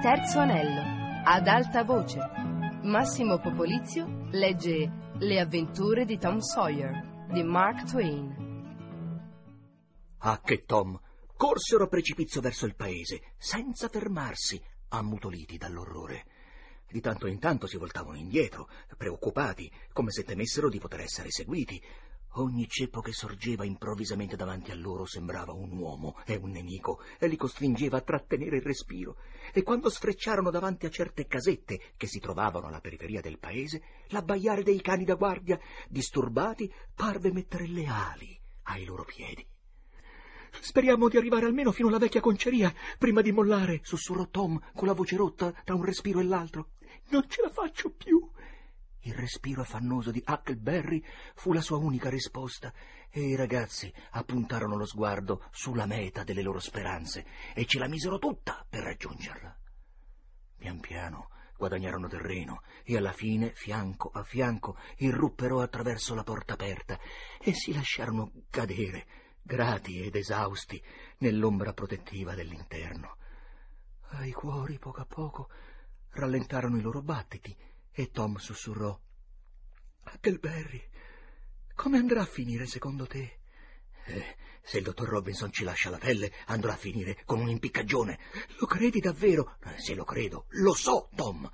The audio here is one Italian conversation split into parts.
Terzo anello, ad alta voce. Massimo Popolizio legge Le avventure di Tom Sawyer di Mark Twain. Ah, che Tom! Corsero a precipizio verso il paese, senza fermarsi, ammutoliti dall'orrore. Di tanto in tanto si voltavano indietro, preoccupati, come se temessero di poter essere seguiti. Ogni ceppo che sorgeva improvvisamente davanti a loro sembrava un uomo e un nemico e li costringeva a trattenere il respiro. E quando sfrecciarono davanti a certe casette che si trovavano alla periferia del paese, l'abbaiare dei cani da guardia, disturbati, parve mettere le ali ai loro piedi. Speriamo di arrivare almeno fino alla vecchia conceria prima di mollare, sussurrò Tom con la voce rotta tra un respiro e l'altro. Non ce la faccio più. Il respiro affannoso di Huckleberry fu la sua unica risposta e i ragazzi appuntarono lo sguardo sulla meta delle loro speranze e ce la misero tutta per raggiungerla. Pian piano guadagnarono terreno e alla fine, fianco a fianco, irruppero attraverso la porta aperta e si lasciarono cadere, grati ed esausti, nell'ombra protettiva dell'interno. Ai cuori, poco a poco, rallentarono i loro battiti e Tom sussurrò. Huckleberry, come andrà a finire secondo te? Eh, se il dottor Robinson ci lascia la pelle, andrà a finire con un'impiccagione. Lo credi davvero? Eh, se lo credo, lo so, Tom.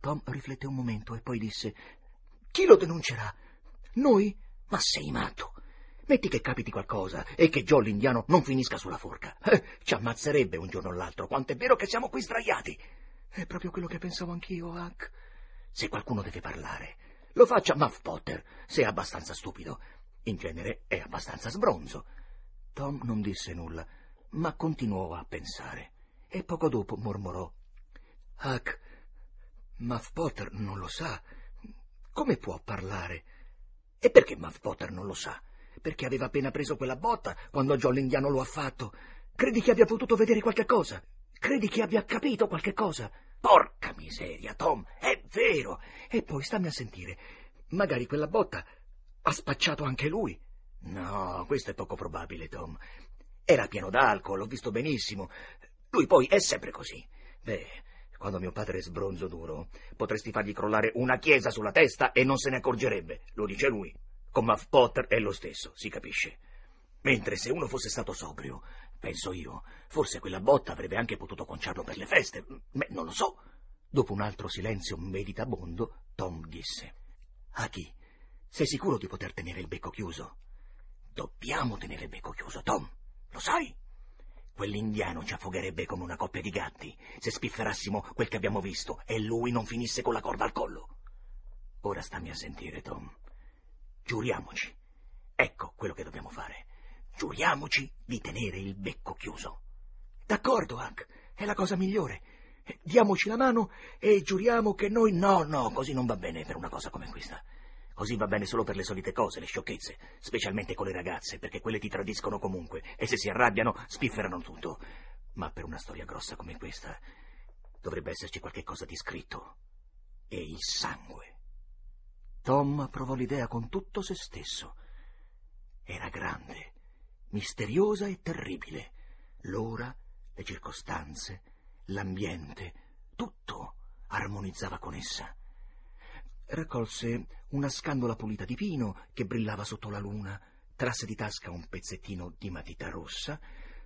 Tom riflette un momento e poi disse: Chi lo denuncerà? Noi? Ma sei matto. Metti che capiti qualcosa e che Joe l'indiano non finisca sulla forca. Eh, ci ammazzerebbe un giorno o l'altro, quanto è vero che siamo qui sdraiati. È proprio quello che pensavo anch'io, Huck. Se qualcuno deve parlare, lo faccia Muff Potter, se è abbastanza stupido. In genere è abbastanza sbronzo. Tom non disse nulla, ma continuò a pensare. E poco dopo mormorò. Huck, Muff Potter non lo sa. Come può parlare? E perché Muff Potter non lo sa? Perché aveva appena preso quella botta quando John l'indiano lo ha fatto. Credi che abbia potuto vedere qualche cosa? Credi che abbia capito qualche cosa? Porca miseria, Tom, è vero. E poi stammi a sentire. Magari quella botta ha spacciato anche lui. No, questo è poco probabile, Tom. Era pieno d'alcol, l'ho visto benissimo. Lui poi è sempre così. Beh, quando mio padre è sbronzo duro, potresti fargli crollare una chiesa sulla testa e non se ne accorgerebbe. Lo dice lui. Con Muff Potter è lo stesso, si capisce. Mentre se uno fosse stato sobrio, penso io, forse quella botta avrebbe anche potuto conciarlo per le feste. Beh, non lo so. Dopo un altro silenzio meditabondo, Tom disse: Aki, sei sicuro di poter tenere il becco chiuso? Dobbiamo tenere il becco chiuso, Tom. Lo sai? Quell'indiano ci affogherebbe come una coppia di gatti se spifferassimo quel che abbiamo visto e lui non finisse con la corda al collo. Ora stammi a sentire, Tom. Giuriamoci. Ecco quello che dobbiamo fare. Giuriamoci di tenere il becco chiuso. D'accordo, Hank, è la cosa migliore. Diamoci la mano e giuriamo che noi... No, no, così non va bene per una cosa come questa. Così va bene solo per le solite cose, le sciocchezze, specialmente con le ragazze, perché quelle ti tradiscono comunque e se si arrabbiano spifferano tutto. Ma per una storia grossa come questa dovrebbe esserci qualche cosa di scritto. E il sangue. Tom provò l'idea con tutto se stesso. Era grande, misteriosa e terribile. L'ora, le circostanze, l'ambiente, tutto armonizzava con essa. Raccolse una scandola pulita di vino che brillava sotto la luna, trasse di tasca un pezzettino di matita rossa,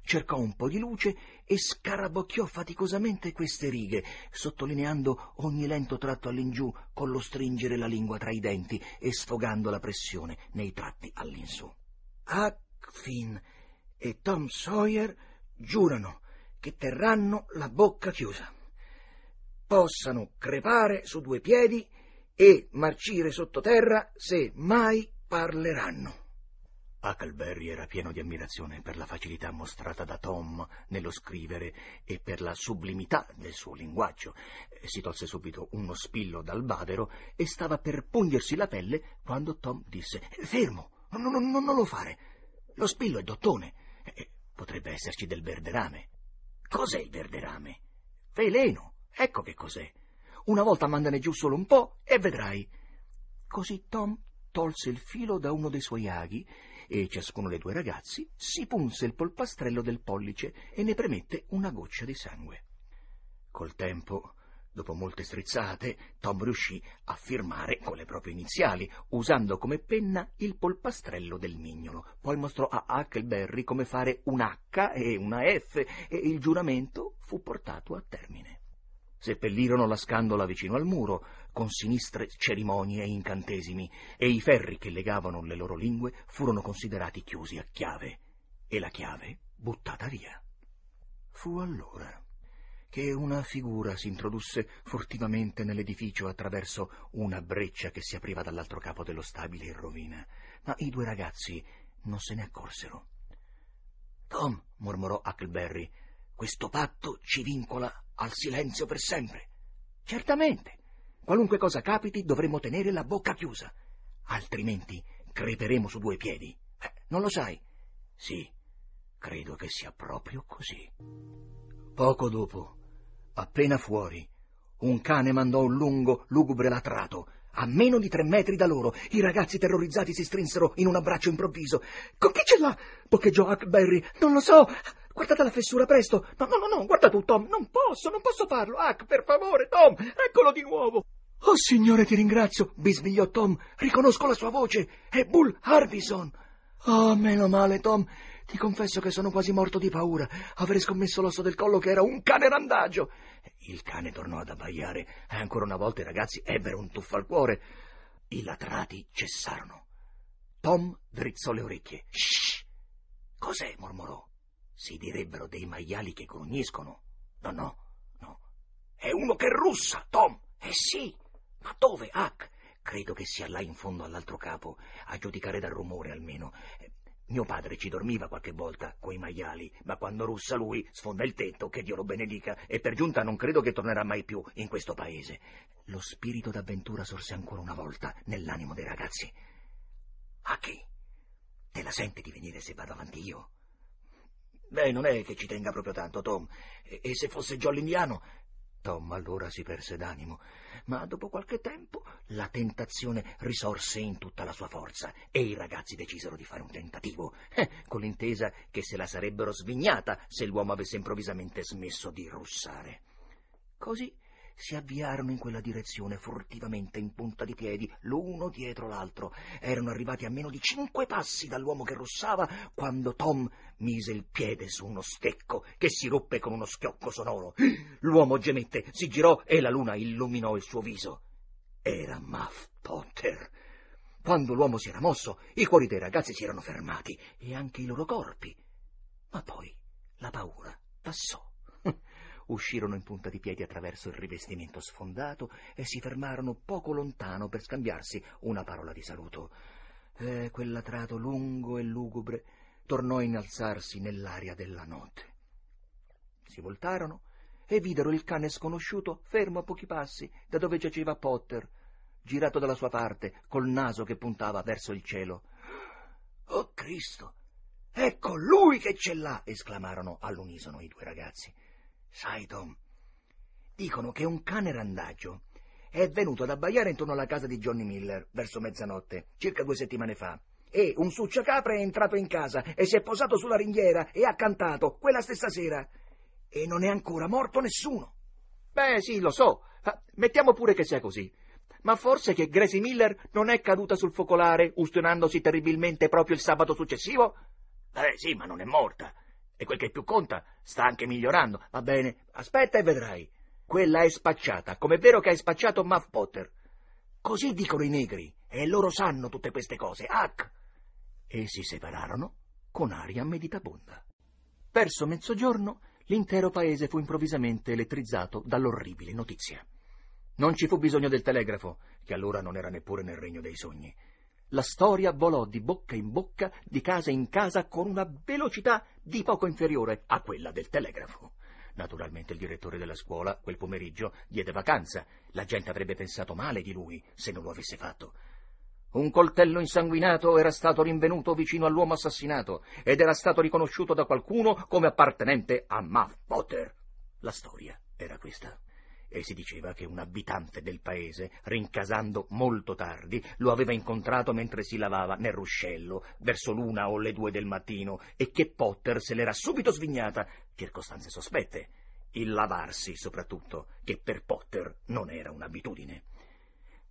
cercò un po' di luce e scarabocchiò faticosamente queste righe, sottolineando ogni lento tratto all'ingiù con lo stringere la lingua tra i denti e sfogando la pressione nei tratti all'insù. Huck Finn e Tom Sawyer giurano che terranno la bocca chiusa. Possano crepare su due piedi e marcire sottoterra se mai parleranno. Huckleberry era pieno di ammirazione per la facilità mostrata da Tom nello scrivere e per la sublimità del suo linguaggio. Si tolse subito uno spillo dal bavero e stava per pungersi la pelle quando Tom disse Fermo, non, non, non lo fare. Lo spillo è dottone. Potrebbe esserci del verderame. Cos'è il verderame? Veleno. Ecco che cos'è. Una volta mandane giù solo un po' e vedrai. Così Tom tolse il filo da uno dei suoi aghi e ciascuno dei due ragazzi si punse il polpastrello del pollice e ne premette una goccia di sangue. Col tempo, dopo molte strizzate, Tom riuscì a firmare con le proprie iniziali, usando come penna il polpastrello del mignolo. Poi mostrò a Huckleberry come fare un H e una F e il giuramento fu portato a termine. Seppellirono la scandola vicino al muro, con sinistre cerimonie e incantesimi, e i ferri che legavano le loro lingue furono considerati chiusi a chiave, e la chiave buttata via. Fu allora che una figura si introdusse furtivamente nell'edificio attraverso una breccia che si apriva dall'altro capo dello stabile in rovina, ma i due ragazzi non se ne accorsero. Tom, mormorò Huckleberry, questo patto ci vincola al silenzio per sempre. Certamente. Qualunque cosa capiti dovremo tenere la bocca chiusa. Altrimenti creperemo su due piedi. Eh, non lo sai? Sì, credo che sia proprio così. Poco dopo, appena fuori, un cane mandò un lungo, lugubre latrato. A meno di tre metri da loro, i ragazzi terrorizzati si strinsero in un abbraccio improvviso. Con chi ce l'ha? boccheggiò Huckberry. Non lo so. Guardate la fessura, presto! No, no, no, no, guarda tu, Tom! Non posso, non posso farlo! Huck, per favore, Tom! Eccolo di nuovo! Oh, signore, ti ringrazio! bisbigliò Tom. Riconosco la sua voce! È Bull Harbison! Oh, meno male, Tom! Ti confesso che sono quasi morto di paura. Avrei scommesso l'osso del collo che era un cane randagio. Il cane tornò ad abbaiare e ancora una volta i ragazzi ebbero un tuffo al cuore. I latrati cessarono. Tom drizzò le orecchie. Shh! Cos'è? mormorò. Si direbbero dei maiali che grugniscono. No, no, no. È uno che russa, Tom. Eh sì. Ma dove, Huck? Credo che sia là in fondo all'altro capo, a giudicare dal rumore almeno. Mio padre ci dormiva qualche volta coi maiali, ma quando russa lui sfonda il tetto, che Dio lo benedica, e per giunta non credo che tornerà mai più in questo paese. Lo spirito d'avventura sorse ancora una volta nell'animo dei ragazzi. A chi? Te la senti di venire se vado avanti io? Beh, non è che ci tenga proprio tanto, Tom. E, e se fosse Jolly indiano? Tom allora si perse d'animo, ma dopo qualche tempo la tentazione risorse in tutta la sua forza e i ragazzi decisero di fare un tentativo, eh, con l'intesa che se la sarebbero svignata se l'uomo avesse improvvisamente smesso di russare. Così si avviarono in quella direzione furtivamente in punta di piedi, l'uno dietro l'altro. Erano arrivati a meno di cinque passi dall'uomo che russava quando Tom mise il piede su uno stecco che si ruppe con uno schiocco sonoro. L'uomo gemette, si girò e la luna illuminò il suo viso. Era Muff Potter. Quando l'uomo si era mosso, i cuori dei ragazzi si erano fermati e anche i loro corpi. Ma poi la paura passò uscirono in punta di piedi attraverso il rivestimento sfondato e si fermarono poco lontano per scambiarsi una parola di saluto. E quell'atrato lungo e lugubre tornò a innalzarsi nell'aria della notte. Si voltarono e videro il cane sconosciuto fermo a pochi passi da dove giaceva Potter, girato dalla sua parte, col naso che puntava verso il cielo. Oh Cristo! Ecco lui che ce l'ha! esclamarono all'unisono i due ragazzi. Sai, Tom, dicono che un cane randagio è venuto ad abbaiare intorno alla casa di Johnny Miller verso mezzanotte, circa due settimane fa. E un succiacapra è entrato in casa e si è posato sulla ringhiera e ha cantato quella stessa sera. E non è ancora morto nessuno. Beh, sì, lo so. Mettiamo pure che sia così. Ma forse che Gracie Miller non è caduta sul focolare, ustionandosi terribilmente proprio il sabato successivo? Eh sì, ma non è morta. E quel che più conta, sta anche migliorando. Va bene, aspetta e vedrai. Quella è spacciata, come è vero che hai spacciato Muff Potter. Così dicono i negri, e loro sanno tutte queste cose. Hack! E si separarono con aria meditabonda. Verso mezzogiorno l'intero paese fu improvvisamente elettrizzato dall'orribile notizia. Non ci fu bisogno del telegrafo, che allora non era neppure nel regno dei sogni la storia volò di bocca in bocca, di casa in casa, con una velocità di poco inferiore a quella del telegrafo. Naturalmente il direttore della scuola quel pomeriggio diede vacanza. La gente avrebbe pensato male di lui se non lo avesse fatto. Un coltello insanguinato era stato rinvenuto vicino all'uomo assassinato ed era stato riconosciuto da qualcuno come appartenente a Muff Potter. La storia era questa e si diceva che un abitante del paese, rincasando molto tardi, lo aveva incontrato mentre si lavava nel ruscello, verso l'una o le due del mattino, e che Potter se l'era subito svignata, circostanze sospette. il lavarsi soprattutto, che per Potter non era un'abitudine.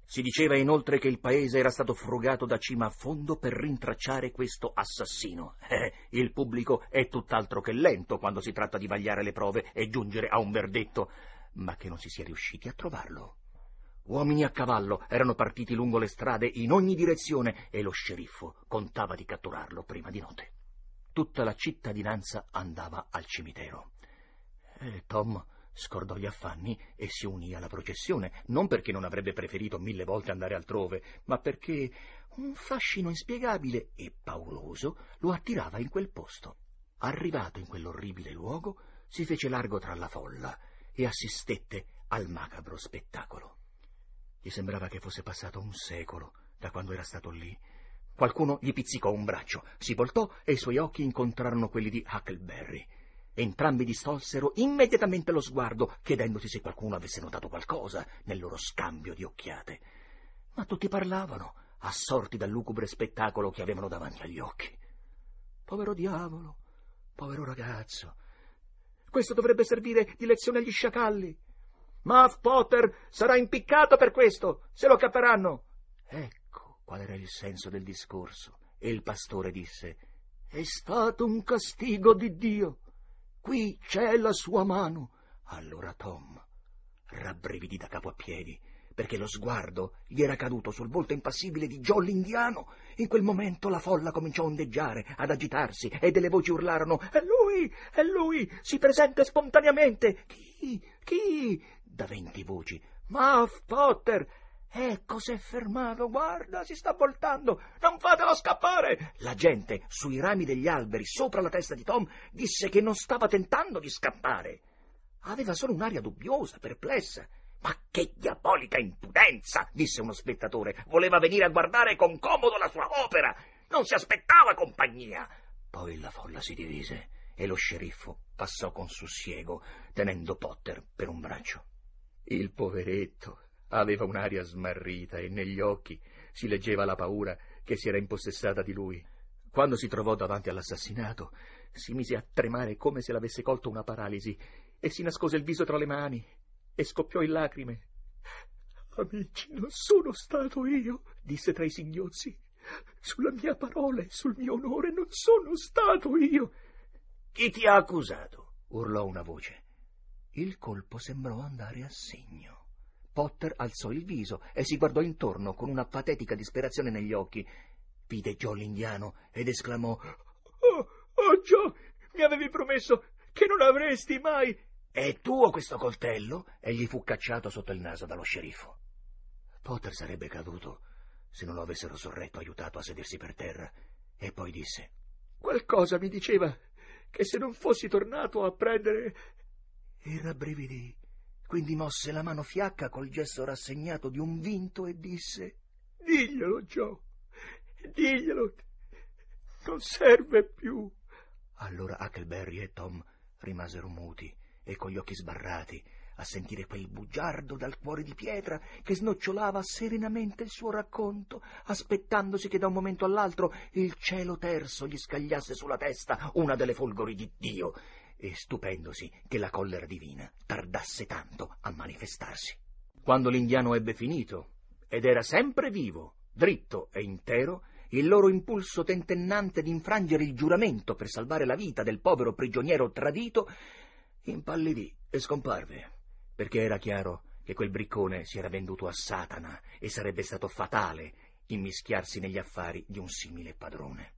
Si diceva inoltre che il paese era stato frugato da cima a fondo per rintracciare questo assassino. Eh, il pubblico è tutt'altro che lento quando si tratta di vagliare le prove e giungere a un verdetto, ma che non si sia riusciti a trovarlo. Uomini a cavallo erano partiti lungo le strade in ogni direzione e lo sceriffo contava di catturarlo prima di notte. Tutta la cittadinanza andava al cimitero. E Tom scordò gli affanni e si unì alla processione, non perché non avrebbe preferito mille volte andare altrove, ma perché un fascino inspiegabile e pauroso lo attirava in quel posto. Arrivato in quell'orribile luogo, si fece largo tra la folla e assistette al macabro spettacolo. Gli sembrava che fosse passato un secolo da quando era stato lì. Qualcuno gli pizzicò un braccio, si voltò e i suoi occhi incontrarono quelli di Huckleberry. Entrambi distolsero immediatamente lo sguardo, chiedendosi se qualcuno avesse notato qualcosa nel loro scambio di occhiate. Ma tutti parlavano, assorti dal lugubre spettacolo che avevano davanti agli occhi. Povero diavolo, povero ragazzo. Questo dovrebbe servire di lezione agli sciacalli. Muff Potter sarà impiccato per questo, se lo caperanno. Ecco qual era il senso del discorso. E il pastore disse: È stato un castigo di Dio. Qui c'è la sua mano. Allora Tom rabbrividì da capo a piedi, perché lo sguardo gli era caduto sul volto impassibile di Joe l'indiano. In quel momento la folla cominciò a ondeggiare, ad agitarsi, e delle voci urlarono È lui! È lui! Si presenta spontaneamente! Chi? Chi? Da venti voci. Muff Potter! Ecco, s'è fermato, guarda, si sta voltando, non fatelo scappare! La gente, sui rami degli alberi, sopra la testa di Tom, disse che non stava tentando di scappare. Aveva solo un'aria dubbiosa, perplessa. Ma che diabolica impudenza! disse uno spettatore. Voleva venire a guardare con comodo la sua opera. Non si aspettava compagnia. Poi la folla si divise e lo sceriffo passò con sussiego, tenendo Potter per un braccio. Il poveretto Aveva un'aria smarrita e negli occhi si leggeva la paura che si era impossessata di lui. Quando si trovò davanti all'assassinato, si mise a tremare come se l'avesse colto una paralisi e si nascose il viso tra le mani e scoppiò in lacrime. Amici, non sono stato io, disse tra i singhiozzi. Sulla mia parola e sul mio onore non sono stato io. Chi ti ha accusato? urlò una voce. Il colpo sembrò andare a segno. Potter alzò il viso e si guardò intorno con una patetica disperazione negli occhi. Vide Joe l'indiano ed esclamò Oh, oh Joe, mi avevi promesso che non avresti mai. È tuo questo coltello? E gli fu cacciato sotto il naso dallo sceriffo. Potter sarebbe caduto se non lo avessero sorretto aiutato a sedersi per terra. E poi disse Qualcosa mi diceva che se non fossi tornato a prendere. E rabbrividì quindi mosse la mano fiacca col gesto rassegnato di un vinto e disse Diglielo, Joe, diglielo, non serve più. Allora Huckleberry e Tom rimasero muti e con gli occhi sbarrati a sentire quel bugiardo dal cuore di pietra che snocciolava serenamente il suo racconto, aspettandosi che da un momento all'altro il cielo terso gli scagliasse sulla testa una delle folgori di Dio e stupendosi che la collera divina tardasse tanto a manifestarsi. Quando l'indiano ebbe finito, ed era sempre vivo, dritto e intero, il loro impulso tentennante di infrangere il giuramento per salvare la vita del povero prigioniero tradito impallidì e scomparve, perché era chiaro che quel briccone si era venduto a Satana e sarebbe stato fatale immischiarsi negli affari di un simile padrone.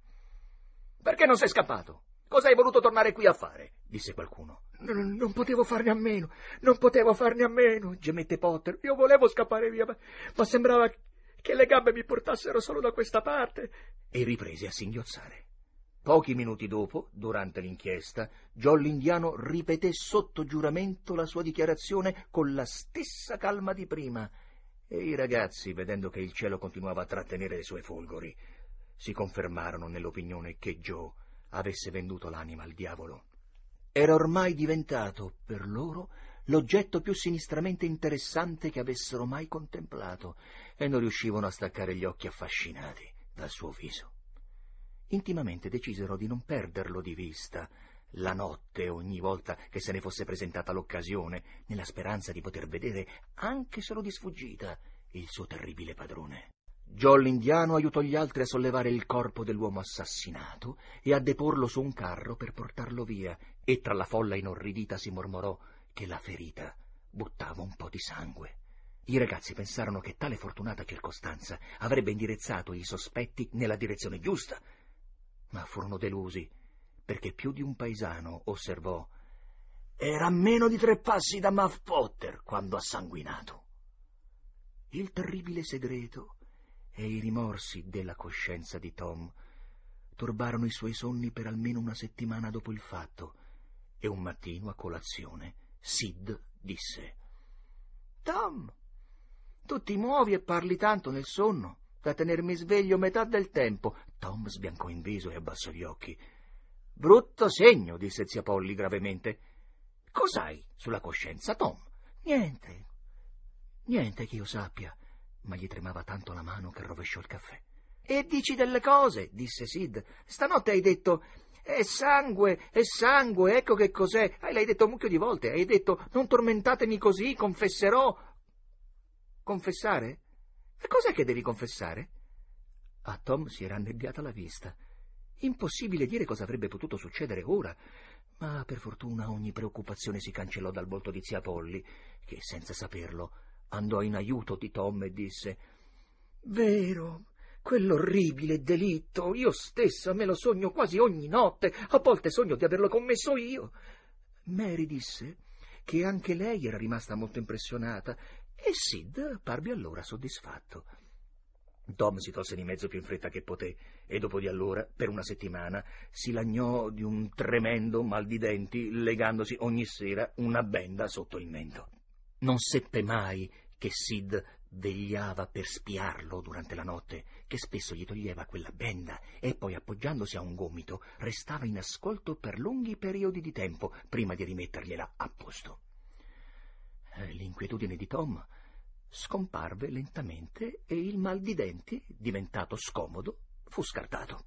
Perché non sei scappato? Cosa hai voluto tornare qui a fare? disse qualcuno. Non, non potevo farne a meno, non potevo farne a meno, gemette Potter. Io volevo scappare via, ma, ma sembrava che le gambe mi portassero solo da questa parte. E riprese a singhiozzare. Pochi minuti dopo, durante l'inchiesta, John l'indiano ripeté sotto giuramento la sua dichiarazione con la stessa calma di prima. E i ragazzi, vedendo che il cielo continuava a trattenere le sue folgori, si confermarono nell'opinione che Joe avesse venduto l'anima al diavolo. Era ormai diventato, per loro, l'oggetto più sinistramente interessante che avessero mai contemplato, e non riuscivano a staccare gli occhi affascinati dal suo viso. Intimamente decisero di non perderlo di vista, la notte ogni volta che se ne fosse presentata l'occasione, nella speranza di poter vedere, anche solo di sfuggita, il suo terribile padrone. Joe l'indiano aiutò gli altri a sollevare il corpo dell'uomo assassinato e a deporlo su un carro per portarlo via, e tra la folla inorridita si mormorò che la ferita buttava un po' di sangue. I ragazzi pensarono che tale fortunata circostanza avrebbe indirizzato i sospetti nella direzione giusta, ma furono delusi perché più di un paesano osservò era a meno di tre passi da Muff Potter quando ha sanguinato. Il terribile segreto e i rimorsi della coscienza di Tom turbarono i suoi sonni per almeno una settimana dopo il fatto, e un mattino a colazione Sid disse Tom, tu ti muovi e parli tanto nel sonno da tenermi sveglio metà del tempo. Tom sbiancò in viso e abbassò gli occhi. Brutto segno, disse zia Polly gravemente. Cos'hai sulla coscienza, Tom? Niente. Niente che io sappia. Ma gli tremava tanto la mano che rovesciò il caffè. E dici delle cose, disse Sid. Stanotte hai detto è sangue, è sangue, ecco che cos'è. Ah, l'hai detto un mucchio di volte. Hai detto non tormentatemi così, confesserò. Confessare? E cos'è che devi confessare? A Tom si era annebbiata la vista. Impossibile dire cosa avrebbe potuto succedere ora, ma per fortuna ogni preoccupazione si cancellò dal volto di zia Polly, che senza saperlo andò in aiuto di Tom e disse Vero, quell'orribile delitto, io stessa me lo sogno quasi ogni notte, a volte sogno di averlo commesso io. Mary disse che anche lei era rimasta molto impressionata e Sid parve allora soddisfatto. Tom si tolse di mezzo più in fretta che poté e dopo di allora, per una settimana, si lagnò di un tremendo mal di denti, legandosi ogni sera una benda sotto il mento. Non seppe mai che Sid vegliava per spiarlo durante la notte, che spesso gli toglieva quella benda e poi, appoggiandosi a un gomito, restava in ascolto per lunghi periodi di tempo prima di rimettergliela a posto. Eh, l'inquietudine di Tom scomparve lentamente e il mal di denti, diventato scomodo, fu scartato.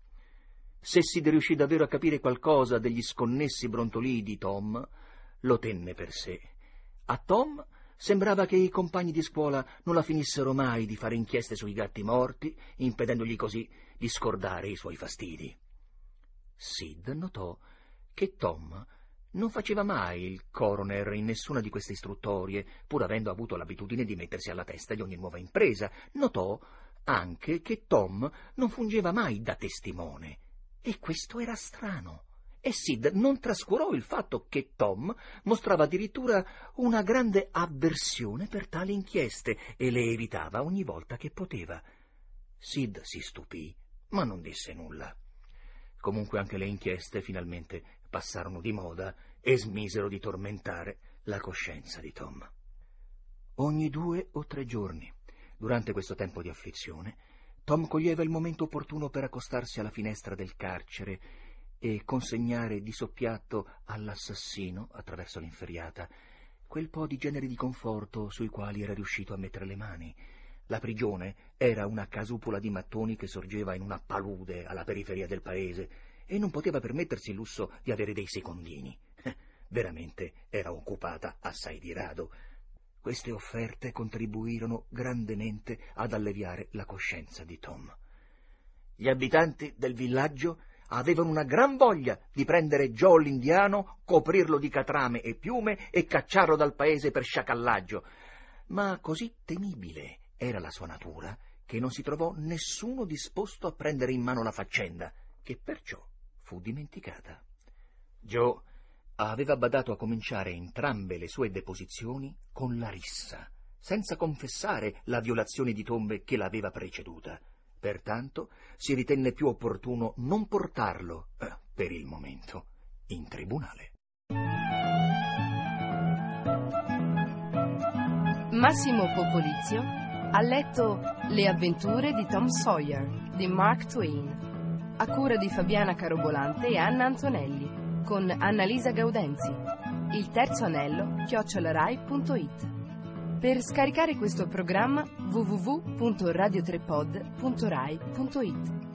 Se si riuscì davvero a capire qualcosa degli sconnessi brontolii di Tom, lo tenne per sé. A Tom sembrava che i compagni di scuola non la finissero mai di fare inchieste sui gatti morti, impedendogli così di scordare i suoi fastidi. Sid notò che Tom non faceva mai il coroner in nessuna di queste istruttorie, pur avendo avuto l'abitudine di mettersi alla testa di ogni nuova impresa. Notò anche che Tom non fungeva mai da testimone. E questo era strano. E Sid non trascurò il fatto che Tom mostrava addirittura una grande avversione per tali inchieste e le evitava ogni volta che poteva. Sid si stupì, ma non disse nulla. Comunque anche le inchieste finalmente passarono di moda e smisero di tormentare la coscienza di Tom. Ogni due o tre giorni, durante questo tempo di afflizione, Tom coglieva il momento opportuno per accostarsi alla finestra del carcere e consegnare di soppiatto all'assassino, attraverso l'inferriata, quel po' di generi di conforto sui quali era riuscito a mettere le mani. La prigione era una casupola di mattoni che sorgeva in una palude alla periferia del paese e non poteva permettersi il lusso di avere dei secondini. Veramente era occupata assai di rado. Queste offerte contribuirono grandemente ad alleviare la coscienza di Tom. Gli abitanti del villaggio avevano una gran voglia di prendere Joe l'indiano, coprirlo di catrame e piume e cacciarlo dal paese per sciacallaggio. Ma così temibile era la sua natura che non si trovò nessuno disposto a prendere in mano la faccenda, che perciò fu dimenticata. Joe aveva badato a cominciare entrambe le sue deposizioni con la rissa, senza confessare la violazione di tombe che l'aveva preceduta. Pertanto si ritenne più opportuno non portarlo, eh, per il momento, in tribunale. Massimo Popolizio ha letto Le avventure di Tom Sawyer di Mark Twain a cura di Fabiana Carobolante e Anna Antonelli, con Annalisa Gaudenzi. Il terzo anello, chiocciolarai.it. Per scaricare questo programma www.radiotrepod.rai.it.